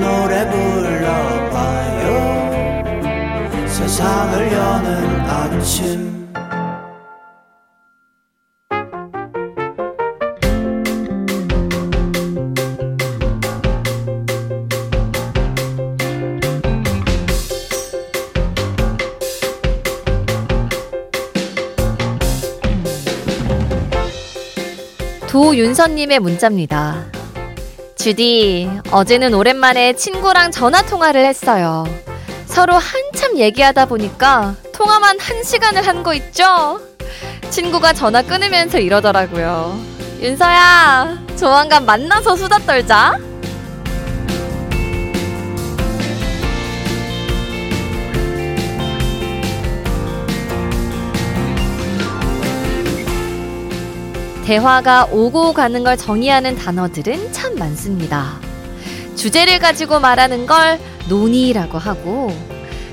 노래 불러봐요 세상을 여는 아침 도윤선님의 문자입니다. 주디, 어제는 오랜만에 친구랑 전화 통화를 했어요. 서로 한참 얘기하다 보니까 통화만 한 시간을 한 거 있죠? 친구가 전화 끊으면서 이러더라고요. 윤서야, 조만간 만나서 수다 떨자. 대화가 오고 가는 걸 정의하는 단어들은 참 많습니다. 주제를 가지고 말하는 걸 논의라고 하고,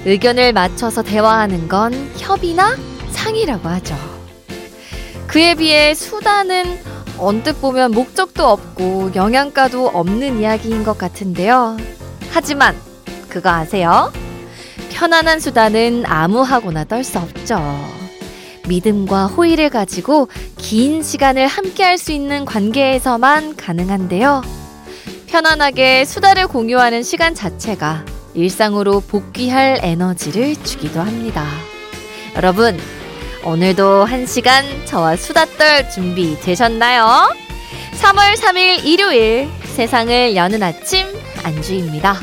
의견을 맞춰서 대화하는 건 협의나 상의라고 하죠. 그에 비해 수다는 언뜻 보면 목적도 없고 영양가도 없는 이야기인 것 같은데요. 하지만 그거 아세요? 편안한 수다는 아무하고나 떨 수 없죠. 믿음과 호의를 가지고 긴 시간을 함께 할 수 있는 관계에서만 가능한데요. 편안하게 수다를 공유하는 시간 자체가 일상으로 복귀할 에너지를 주기도 합니다. 여러분, 오늘도 한 시간 저와 수다 떨 준비 되셨나요? 3월 3일 일요일 세상을 여는 아침 안주입니다.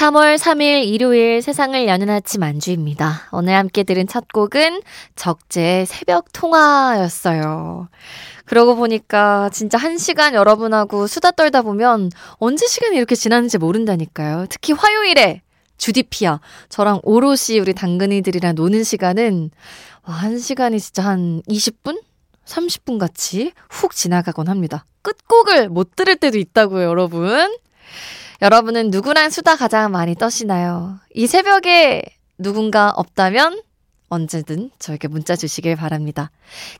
3월 3일 일요일 세상을 여는 아침 안주입니다. 오늘 함께 들은 첫 곡은 적재 새벽 통화였어요. 그러고 보니까 진짜 한 시간 여러분하고 수다 떨다 보면 언제 시간이 이렇게 지났는지 모른다니까요. 특히 화요일에 주디피아 저랑 오롯이 우리 당근이들이랑 노는 시간은 와, 한 시간이 진짜 한 20분? 30분 같이 훅 지나가곤 합니다. 끝곡을 못 들을 때도 있다고요, 여러분. 여러분은 누구랑 수다 가장 많이 떠시나요? 이 새벽에 누군가 없다면 언제든 저에게 문자 주시길 바랍니다.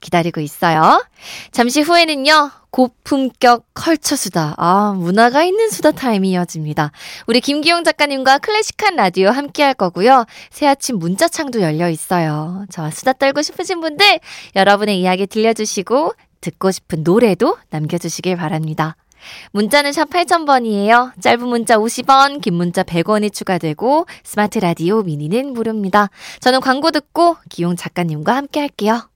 기다리고 있어요. 잠시 후에는요, 고품격 컬처 수다. 아, 문화가 있는 수다 타임이 이어집니다. 우리 김기용 작가님과 클래식한 라디오 함께 할 거고요. 새 아침 문자창도 열려 있어요. 저와 수다 떨고 싶으신 분들, 여러분의 이야기 들려주시고, 듣고 싶은 노래도 남겨주시길 바랍니다. 문자는 샵 8000번이에요. 짧은 문자 50원, 긴 문자 100원이 추가되고 스마트 라디오 미니는 무료입니다. 저는 광고 듣고 기용 작가님과 함께 할게요.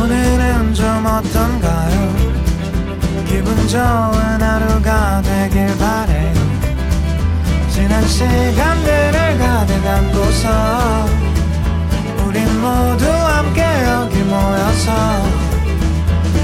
오늘은 좀 어떤가요? 기분 좋은 하루가 되길 바래요 지난 시간들을 가득 안고서 우린 모두 함께 여기 모여서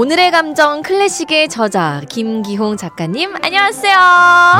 오늘의 감정 클래식의 저자 김기홍 작가님 안녕하세요.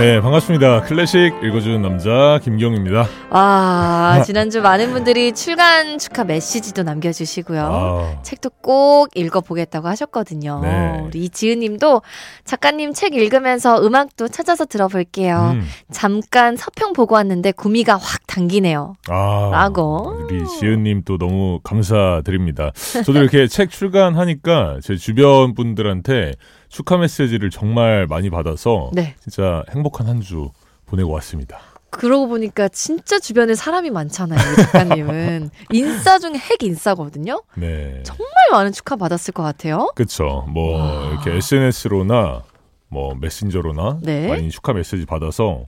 네, 반갑습니다. 클래식 읽어주는 남자 김기홍입니다. 와 지난주 많은 분들이 출간 축하 메시지도 남겨주시고요. 아, 책도 꼭 읽어보겠다고 하셨거든요. 네. 우리 이지은님도 작가님 책 읽으면서 음악도 찾아서 들어볼게요. 음, 잠깐 서평 보고 왔는데 구미가 확 당기네요. 아, 라고. 우리 지은님 또 너무 감사드립니다. 저도 이렇게 책 출간하니까 제 주변 주변 분들한테 축하 메시지를 정말 많이 받아서 네. 진짜 행복한 한 주 보내고 왔습니다. 그러고 보니까 진짜 주변에 사람이 많잖아요. 이 작가님은 인싸 중에 핵 인싸거든요. 네. 정말 많은 축하 받았을 것 같아요. 그쵸. 뭐, 와. 이렇게 SNS로나, 뭐, 메신저로나, 네. 많이 축하 메시지 받아서,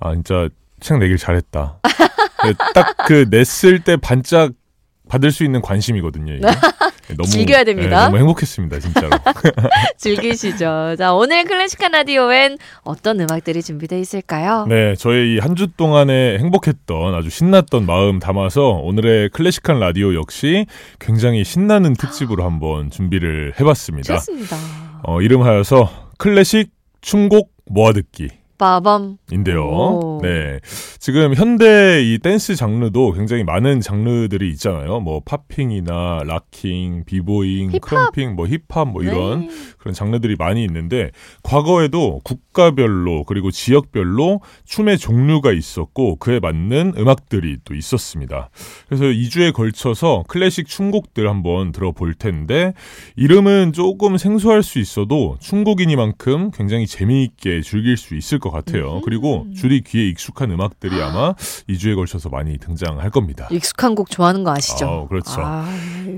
아, 진짜, 책 내길 잘했다. 딱 그 냈을 때 반짝 받을 수 있는 관심이거든요. 너무, 즐겨야 됩니다. 네, 너무 행복했습니다, 진짜로. 즐기시죠. 자, 오늘 클래식한 라디오엔 어떤 음악들이 준비되어 있을까요? 네, 이한주 동안에 행복했던 아주 신났던 마음 담아서 오늘의 클래식한 라디오 역시 굉장히 신나는 특집으로 한번 준비를 해봤습니다. 좋습니다. 어, 이름하여서 클래식 춤곡 모아듣기. 빠밤. 인데요. 오. 네. 지금 현대 이 댄스 장르도 굉장히 많은 장르들이 있잖아요. 뭐 popping이나 locking, 비보잉, 힙합. krumping, 뭐 힙합 뭐 이런 네. 그런 장르들이 많이 있는데 과거에도 국가별로 그리고 지역별로 춤의 종류가 있었고 그에 맞는 음악들이 또 있었습니다. 그래서 2주에 걸쳐서 클래식 춤곡들 한번 들어볼 텐데 이름은 조금 생소할 수 있어도 춤곡이니만큼 굉장히 재미있게 즐길 수 있을 것 같아요. 음. 그리고 주디 귀에 익숙한 음악들이 아마 2주에 걸쳐서 많이 등장할 겁니다. 익숙한 곡 좋아하는 거 아시죠? 아, 그렇죠. 아,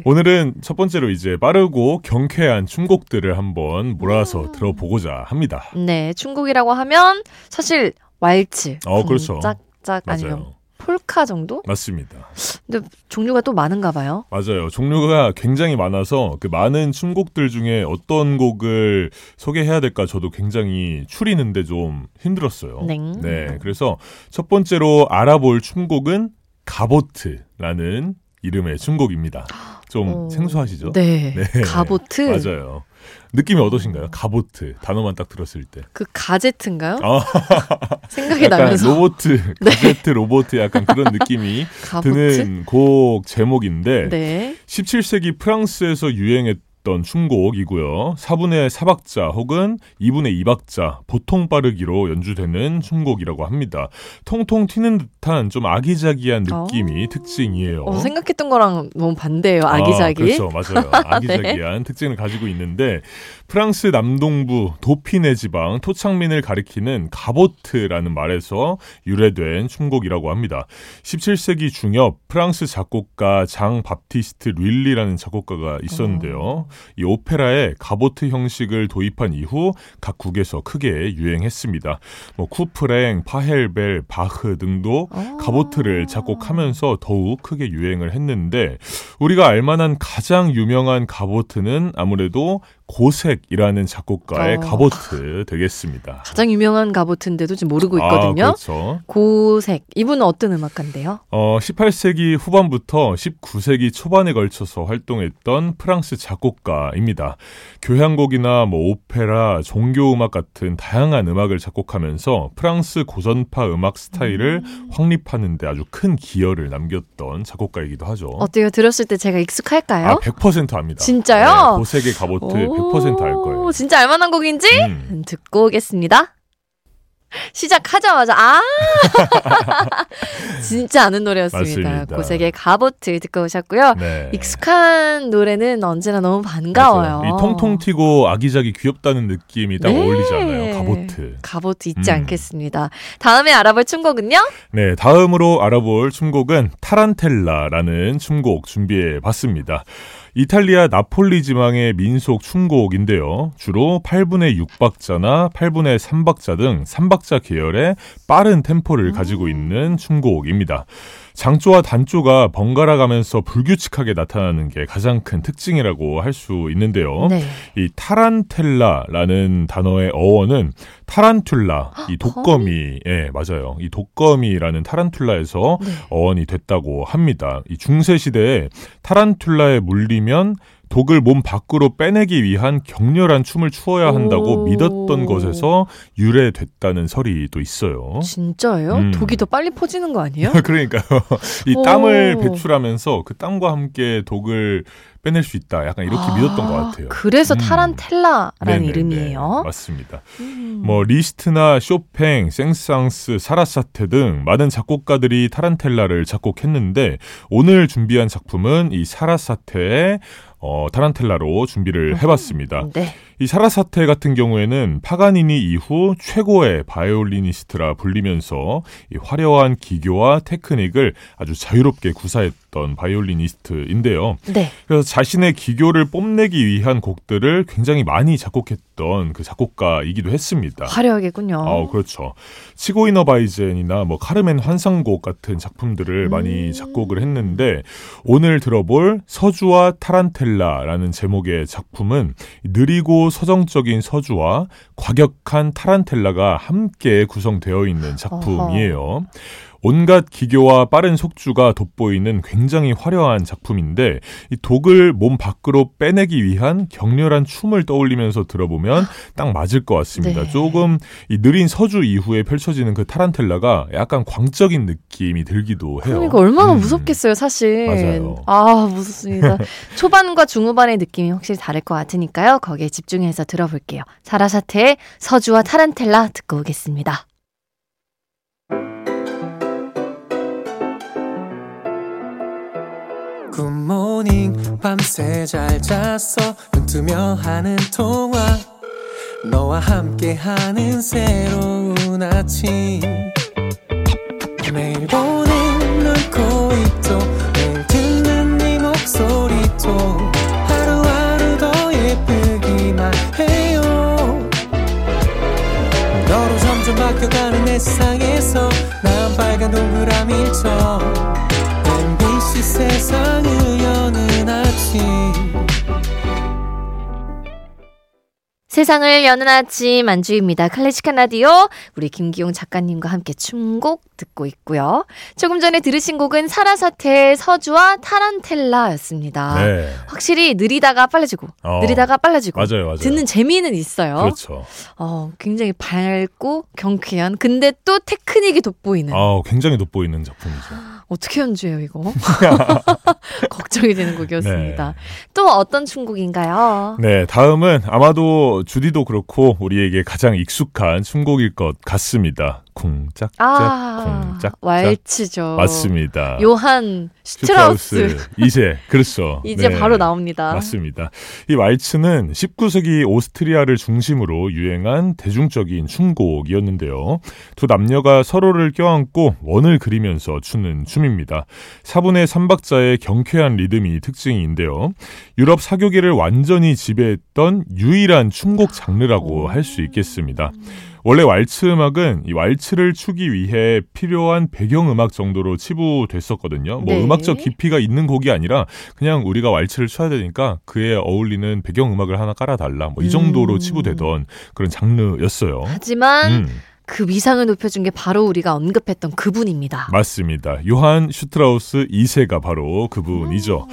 오늘은 첫 번째로 이제 빠르고 경쾌한 춤곡들을 한번 몰아서 음. 들어보고자 합니다. 네, 춤곡이라고 하면 사실 왈츠, 어, 그렇죠. 짝짝 아니면 맞아요. 폴카 정도? 맞습니다. 근데 종류가 또 많은가 봐요. 맞아요. 종류가 굉장히 많아서 그 많은 춤곡들 중에 어떤 곡을 소개해야 될까 저도 굉장히 추리는데 좀 힘들었어요. 네. 네. 그래서 첫 번째로 알아볼 춤곡은 가보트라는 이름의 춤곡입니다. 좀 어, 생소하시죠? 네. 네. 가보트. 맞아요. 느낌이 어떠신가요? 가보트 단어만 딱 들었을 때. 그 가제트인가요? 아, 생각이 나면서 로보트, 가제트 로보트 약간 그런 느낌이. 드는 곡 제목인데 네. 17세기 프랑스에서 유행했던 춤곡이고요. 4분의 4박자 혹은 2분의 2박자 보통 빠르기로 연주되는 춤곡이라고 합니다. 통통 튀는 듯한 좀 아기자기한 느낌이 어. 특징이에요. 어, 생각했던 거랑 너무 반대예요. 아기자기. 네. 아, 그렇죠, 맞아요. 아기자기한 특징을 가지고 있는데 프랑스 남동부 도피네 지방 토착민을 가리키는 가보트라는 말에서 유래된 춤곡이라고 합니다. 17세기 중엽 프랑스 작곡가 장 바티스트 릴리라는 작곡가가 있었는데요. 이 오페라에 가보트 형식을 도입한 이후 각국에서 크게 유행했습니다. 뭐 쿠프랭, 파헬벨, 바흐 등도 어. 가보트를 작곡하면서 더욱 크게 유행을 했는데 우리가 알만한 가장 유명한 가보트는 아무래도 고색 이라는 작곡가의 어. 가보트 되겠습니다. 가장 유명한 가보트인데도 지금 모르고 아, 있거든요. 그렇죠. 고색. 이분은 어떤 음악가인데요? 어, 18세기 후반부터 19세기 초반에 걸쳐서 활동했던 프랑스 작곡가입니다. 교향곡이나 뭐 오페라, 종교음악 같은 다양한 음악을 작곡하면서 프랑스 고전파 음악 스타일을 확립하는 데 아주 큰 기여를 남겼던 작곡가이기도 하죠. 어때요? 들었을 때 제가 익숙할까요? 아, 100% 압니다. 진짜요? 네, 고색의 가보트 오, 100%알 거예요. 진짜 알만한 곡인지 음. 듣고 오겠습니다. 시작하자마자 아 진짜 아는 노래였습니다. 맞습니다. 고색의 가보트 듣고 오셨고요. 네. 익숙한 노래는 언제나 너무 반가워요. 맞아요. 이 통통 튀고 아기자기 귀엽다는 느낌이 딱 네. 어울리잖아요. 가보트. 가보트 잊지 음. 않겠습니다. 다음에 알아볼 춤곡은요? 네, 다음으로 알아볼 춤곡은 타란텔라라는 춤곡 준비해 봤습니다. 이탈리아 나폴리 지방의 민속 춤곡인데요. 주로 8분의 6박자나 8분의 3박자 등 3박자 계열의 빠른 템포를 가지고 있는 춤곡입니다. 장조와 단조가 번갈아 가면서 불규칙하게 나타나는 게 가장 큰 특징이라고 할 수 있는데요. 네. 이 타란텔라라는 단어의 어원은 타란툴라, 이 독거미, 예, 맞아요. 이 독거미라는 타란툴라에서 네. 어원이 됐다고 합니다. 이 중세 시대에 타란툴라에 물리면 독을 몸 밖으로 빼내기 위한 격렬한 춤을 추어야 한다고 오. 믿었던 것에서 유래됐다는 설이 또 있어요. 진짜예요? 음. 독이 더 빨리 퍼지는 거 아니에요? 그러니까요. 이 오. 땀을 배출하면서 그 땀과 함께 독을 빼낼 수 있다. 약간 이렇게 아, 믿었던 것 같아요. 그래서 음. 타란텔라라는. 이름이에요. 맞습니다. 음. 뭐 리스트나 쇼팽, 생상스, 사라사테 등 많은 작곡가들이 타란텔라를 작곡했는데 오늘 준비한 작품은 이 사라사테의 어, 타란텔라로 준비를 해봤습니다. 네. 이 사라사테 같은 경우에는 파가니니 이후 최고의 바이올리니스트라 불리면서 이 화려한 기교와 테크닉을 아주 자유롭게 구사했던 바이올리니스트인데요. 네. 그래서 자신의 기교를 뽐내기 위한 곡들을 굉장히 많이 작곡했던 그 작곡가이기도 했습니다. 화려하겠군요. 어, 그렇죠. 치고이너 바이젠이나 뭐 카르멘 환상곡 같은 작품들을 많이 작곡을 했는데 오늘 들어볼 서주와 타란텔라 라는 제목의 작품은 느리고 서정적인 서주와 과격한 타란텔라가 함께 구성되어 있는 작품이에요. 온갖 기교와 빠른 속주가 돋보이는 굉장히 화려한 작품인데 이 독을 몸 밖으로 빼내기 위한 격렬한 춤을 떠올리면서 들어보면 딱 맞을 것 같습니다. 네. 조금 이 느린 서주 이후에 펼쳐지는 그 타란텔라가 약간 광적인 느낌이 들기도 해요. 그러니까 얼마나 음. 무섭겠어요, 사실. 맞아요. 아, 무섭습니다. 초반과 중후반의 느낌이 확실히 다를 것 같으니까요. 거기에 집중해서 들어볼게요. 사라사테의 서주와 타란텔라 듣고 오겠습니다. 굿모닝 밤새 잘 잤어? 눈 뜨며 하는 통화. 너와 함께하는 새로운 아침. 매일 보는 널 코있도 매일 듣는 네 목소리도. 하루하루 더 예쁘기만 해요. 너로 점점 바뀌어가는 내세 세상을 여는 아침 안주입니다. 클래식한 라디오 우리 김기용 작가님과 함께 춤곡 듣고 있고요. 조금 전에 들으신 곡은 사라사테의 서주와 타란텔라였습니다. 네. 확실히 느리다가 빨라지고 어. 느리다가 빨라지고 맞아요, 맞아요. 듣는 재미는 있어요. 그렇죠. 어, 굉장히 밝고 경쾌한 근데 또 테크닉이 돋보이는 아, 굉장히 돋보이는 작품이죠. 어떻게 연주해요 이거? 걱정이 되는 곡이었습니다. 또 어떤 춤곡인가요? 네, 다음은 아마도 주디도 그렇고 우리에게 가장 익숙한 춤곡일 것 같습니다. 쿵짝짝, 아, 쿵짝짝. 왈츠죠. 맞습니다. 요한 슈트라우스. 이세, 그렇죠. 이제 네. 바로 나옵니다. 맞습니다. 이 왈츠는 19세기 오스트리아를 중심으로 유행한 대중적인 춤곡이었는데요. 두 남녀가 서로를 껴안고 원을 그리면서 추는 춤입니다. 4분의 3박자의 경쾌한 리듬이 특징인데요. 유럽 사교계를 완전히 지배했던 유일한 춤곡 장르라고 할 수 있겠습니다. 원래 왈츠 음악은 이 왈츠를 추기 위해 필요한 배경 음악 정도로 치부됐었거든요. 뭐 네. 음악적 깊이가 있는 곡이 아니라 그냥 우리가 왈츠를 춰야 되니까 그에 어울리는 배경 음악을 하나 깔아달라. 뭐 이 정도로 음. 치부되던 그런 장르였어요. 하지만 음, 그 위상을 높여준 게 바로 우리가 언급했던 그분입니다. 맞습니다. 요한 슈트라우스 2세가 바로 그분이죠.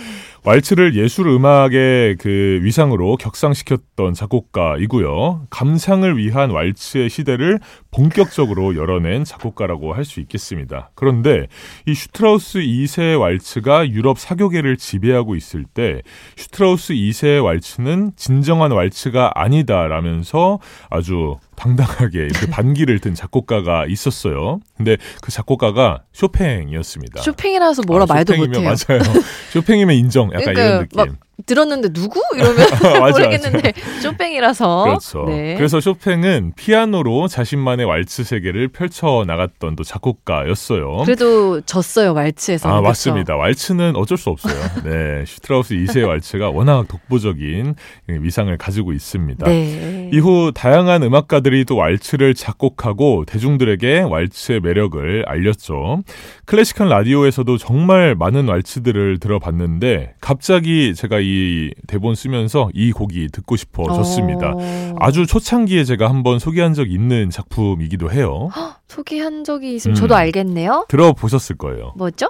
왈츠를 예술 음악의 그 위상으로 격상시켰던 작곡가이고요. 감상을 위한 왈츠의 시대를 본격적으로 열어낸 작곡가라고 할 수 있겠습니다. 그런데 이 슈트라우스 2세 왈츠가 유럽 사교계를 지배하고 있을 때 슈트라우스 2세 왈츠는 진정한 왈츠가 아니다라면서 아주 당당하게 이렇게 반기를 든 작곡가가 있었어요. 근데 그 작곡가가 쇼팽이었습니다. 쇼팽이라서 뭐라 아, 말도 못해요. 맞아요. 쇼팽이면 인정. 약간 그러니까 이런 느낌. 막 들었는데 누구 이러면 맞아, 모르겠는데 쇼팽이라서 그렇죠. 네. 그래서 쇼팽은 피아노로 자신만의 왈츠 세계를 펼쳐 나갔던 또 작곡가였어요. 그래도 졌어요 왈츠에서. 아, 맞습니다. 왈츠는 어쩔 수 없어요. 네. 슈트라우스 2세의 왈츠가 워낙 독보적인 위상을 가지고 있습니다. 네. 이후 다양한 음악가들이 또 왈츠를 작곡하고 대중들에게 왈츠의 매력을 알렸죠. 클래식한 라디오에서도 정말 많은 왈츠들을 들어봤는데 갑자기 제가 이 대본 쓰면서 이 곡이 듣고 싶어졌습니다. 어. 아주 초창기에 제가 한번 소개한 적 있는 작품이기도 해요. 소개한 적이 있으면 음. 저도 알겠네요. 들어보셨을 거예요. 뭐죠?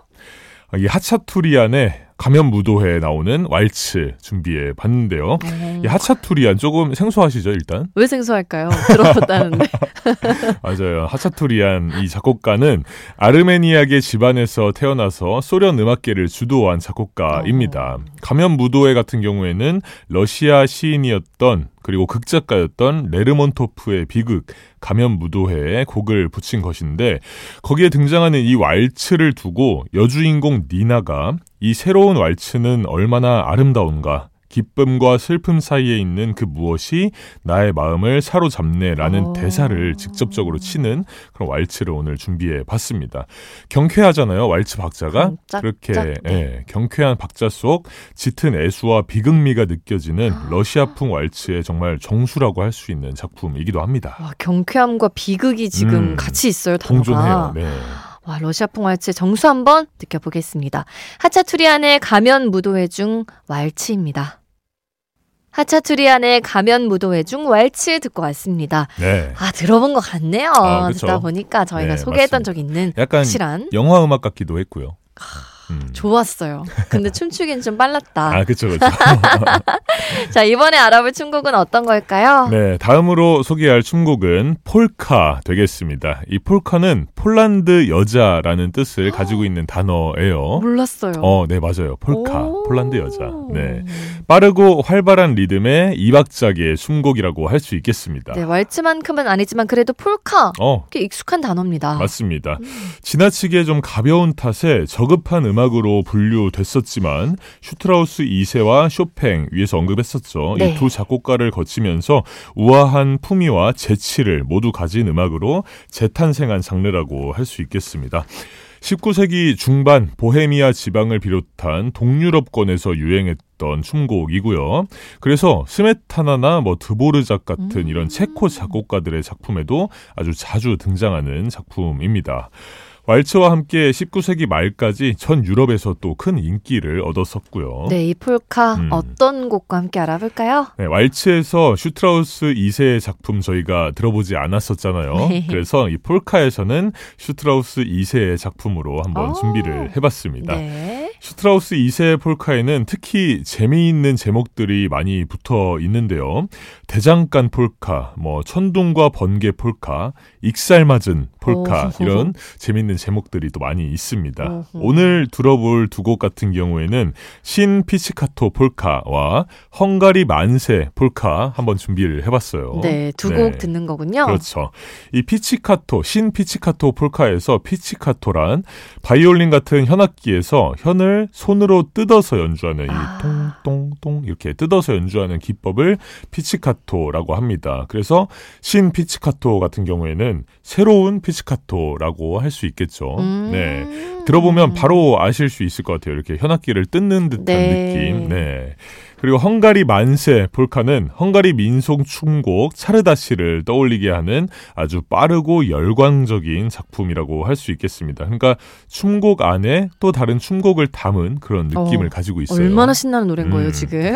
이 하차투리안의 가면 무도회에 나오는 왈츠 준비해 봤는데요. 음. 이 하차투리안 조금 생소하시죠, 일단? 왜 생소할까요? 들어봤다는데. 맞아요. 하차투리안 이 작곡가는 아르메니아계 집안에서 태어나서 소련 음악계를 주도한 작곡가입니다. 가면 무도회 같은 경우에는 러시아 시인이었던 그리고 극작가였던 레르몬토프의 비극 가면 무도회에 곡을 붙인 것인데 거기에 등장하는 이 왈츠를 두고 여주인공 니나가 이 새로운 왈츠는 얼마나 아름다운가 기쁨과 슬픔 사이에 있는 그 무엇이 나의 마음을 사로잡네라는 오. 대사를 직접적으로 치는 그런 왈츠를 오늘 준비해 봤습니다. 경쾌하잖아요, 왈츠 박자가. 음, 짝, 그렇게 짝, 네. 예, 경쾌한 박자 속 짙은 애수와 비극미가 느껴지는 아. 러시아풍 왈츠의 정말 정수라고 할 수 있는 작품이기도 합니다. 와, 경쾌함과 비극이 지금 음, 같이 있어요, 단어가. 공존해요. 네. 와, 러시아 풍 왈츠의 정수 한번 느껴보겠습니다. 하차투리안의 가면 무도회 중 왈츠입니다. 하차투리안의 가면 무도회 중 왈츠 듣고 왔습니다. 네. 아, 들어본 것 같네요. 아. 듣다 보니까 저희가 네, 소개했던 맞습니다. 적 있는 약간 확실한 영화 음악 같기도 했고요. 음. 좋았어요. 근데 춤추긴 좀 빨랐다. 아, 그쵸, 그쵸. 자, 이번에 알아볼 춤곡은 어떤 걸까요? 네, 다음으로 소개할 춤곡은 폴카 되겠습니다. 이 폴카는 폴란드 여자라는 뜻을 가지고 있는 단어예요. 몰랐어요. 어, 네, 맞아요. 폴카. 오. 폴란드 여자. 네. 빠르고 활발한 리듬의 이박자기의 춤곡이라고 할 수 있겠습니다. 네, 왈츠만큼은 아니지만 그래도 폴카. 어, 꽤 익숙한 단어입니다. 맞습니다. 지나치게 좀 가벼운 탓에 저급한 음악으로 분류됐었지만 슈트라우스 2세와 쇼팽 위에서 언급했었죠. 네. 이 두 작곡가를 거치면서 우아한 품위와 재치를 모두 가진 음악으로 재탄생한 장르라고 할 수 있겠습니다. 19세기 중반 보헤미아 지방을 비롯한 동유럽권에서 유행했던 춤곡이고요. 그래서 스메타나나 뭐 드보르작 같은 이런 체코 작곡가들의 작품에도 아주 자주 등장하는 작품입니다. 왈츠와 함께 19세기 말까지 전 유럽에서 또 큰 인기를 얻었었고요. 네, 이 폴카 음. 어떤 곡과 함께 알아볼까요? 네, 왈츠에서 슈트라우스 2세의 작품 저희가 들어보지 않았었잖아요. 네. 그래서 이 폴카에서는 슈트라우스 2세의 작품으로 한번 오. 준비를 해봤습니다. 네. 슈트라우스 2세 폴카에는 특히 재미있는 제목들이 많이 붙어 있는데요. 대장간 폴카, 뭐 천둥과 번개 폴카, 익살맞은 폴카 오. 이런 재미있는 제목들이 또 많이 있습니다. 오호. 오늘 들어볼 두 곡 같은 경우에는 신 피치카토 폴카와 헝가리 만세 폴카 한번 준비를 해봤어요. 네, 두 네. 곡 듣는 거군요. 그렇죠. 이 피치카토, 신 피치카토 폴카에서 피치카토란 바이올린 같은 현악기에서 현을 손으로 뜯어서 연주하는 아. 이 통통통 이렇게 뜯어서 연주하는 기법을 피치카토라고 합니다. 그래서 신 피치카토 같은 경우에는 새로운 피치카토라고 할 수 있겠 죠. 음. 네. 들어보면 바로 아실 수 있을 것 같아요. 이렇게 현악기를 뜯는 듯한 네. 느낌. 네. 그리고 헝가리 만세 폴카는 헝가리 민속 춤곡 차르다시를 떠올리게 하는 아주 빠르고 열광적인 작품이라고 할 수 있겠습니다. 그러니까 춤곡 안에 또 다른 춤곡을 담은 그런 느낌을 어, 가지고 있어요. 얼마나 신나는 노래인 거예요, 음. 지금.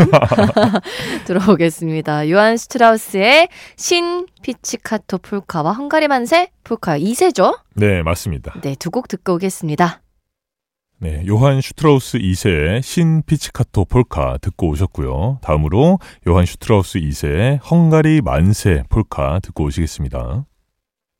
들어보겠습니다. 요한 슈트라우스의 신 피치카토 폴카와 헝가리 만세 폴카 2세죠? 네, 맞습니다. 네, 두 곡 듣고 오겠습니다. 네, 요한 슈트라우스 2세의 신 피치카토 폴카 듣고 오셨고요. 다음으로 요한 슈트라우스 2세의 헝가리 만세 폴카 듣고 오시겠습니다.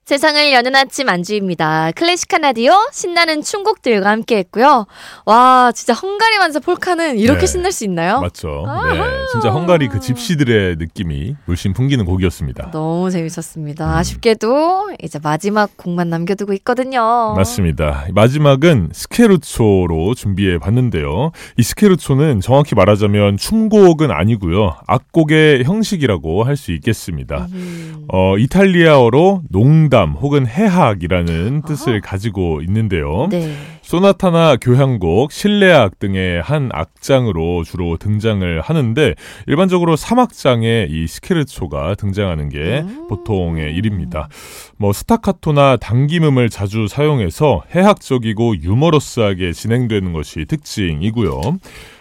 세상을 여는 아침 안주희입니다. 클래식한 라디오 신나는 춤곡들과 함께 했고요. 와, 진짜 헝가리 만세 폴카는 이렇게 네. 신날 수 있나요? 맞죠? 네, 진짜 헝가리 그 집시들의 느낌이 물씬 풍기는 곡이었습니다. 너무 재밌었습니다. 음. 아쉽게도 이제 마지막 곡만 남겨두고 있거든요. 맞습니다. 마지막은 스케르초로 준비해 봤는데요. 이 스케르초는 정확히 말하자면 춤곡은 아니고요. 악곡의 형식이라고 할 수 있겠습니다. 음. 어, 이탈리아어로 농담 혹은 해학이라는 뜻을 가지고 있는데요. 네. 소나타나 교향곡, 실내악 등의 한 악장으로 주로 등장을 하는데 일반적으로 3악장에 이 스케르초가 등장하는 게 음. 보통의 일입니다. 뭐 스타카토나 당김음을 자주 사용해서 해학적이고 유머러스하게 진행되는 것이 특징이고요.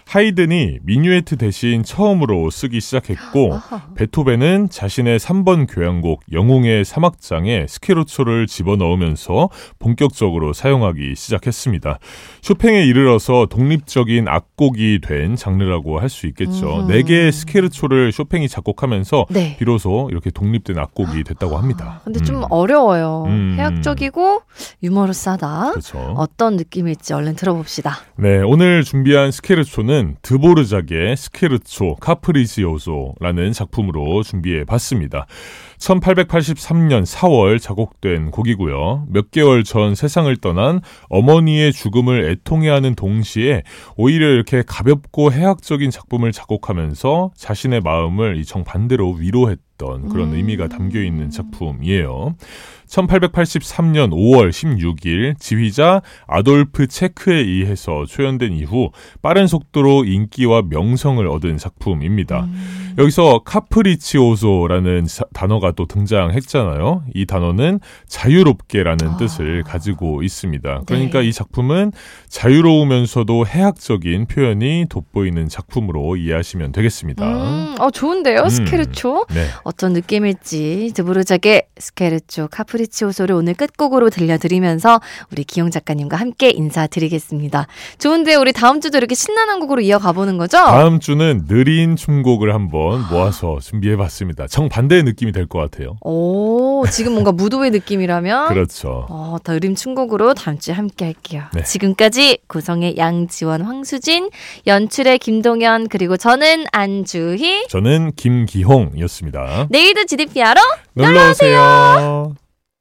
하이든이 미뉴에트 대신 처음으로 쓰기 시작했고 아하. 베토벤은 자신의 3번 교향곡 영웅의 3악장에 스케르초를 집어넣으면서 본격적으로 사용하기 시작했습니다. 쇼팽에 이르러서 독립적인 악곡이 된 장르라고 할 수 있겠죠. 음. 네 개의 스케르초를 쇼팽이 작곡하면서 네. 비로소 이렇게 독립된 악곡이 됐다고 합니다. 근데 좀 음, 어려워요. 음. 해학적이고 유머러스하다. 그렇죠. 어떤 느낌일지 얼른 들어봅시다. 네, 오늘 준비한 스케르초는 드보르작의 스케르초 카프리치오소라는 작품으로 준비해 봤습니다. 1883년 4월 작곡된 곡이고요. 몇 개월 전 세상을 떠난 어머니의 죽음을 애통해하는 동시에 오히려 이렇게 가볍고 해학적인 작품을 작곡하면서 자신의 마음을 이 정반대로 위로했던 그런 음. 의미가 담겨 있는 작품이에요. 1883년 5월 16일 지휘자 아돌프 체크에 의해서 초연된 이후 빠른 속도로 인기와 명성을 얻은 작품입니다. 음. 여기서 카프리치오소라는 자- 단어가 또 등장했잖아요. 이 단어는 자유롭게라는 아. 뜻을 가지고 있습니다. 그러니까 네. 이 작품은 자유로우면서도 해학적인 표현이 돋보이는 작품으로 이해하시면 되겠습니다. 음, 어, 좋은데요, 음. 스케르초? 네. 어떤 느낌일지 드보르작의 스케르초 카프 리치오소를 오늘 끝곡으로 들려드리면서 우리 기용 작가님과 함께 인사드리겠습니다. 좋은데 우리 다음 주도 이렇게 신나는 곡으로 이어가 보는 거죠? 다음 주는 느린 춤곡을 한번 모아서 준비해봤습니다. 정반대의 느낌이 될 것 같아요. 오, 지금 뭔가 무도의 느낌이라면 그렇죠. 어, 더 의림 춘곡으로 다음 주에 함께 할게요. 네. 지금까지 구성의 양지원, 황수진, 연출의 김동현, 그리고 저는 안주희. 저는 김기홍이었습니다. 내일도 GDP하러 놀러 오세요.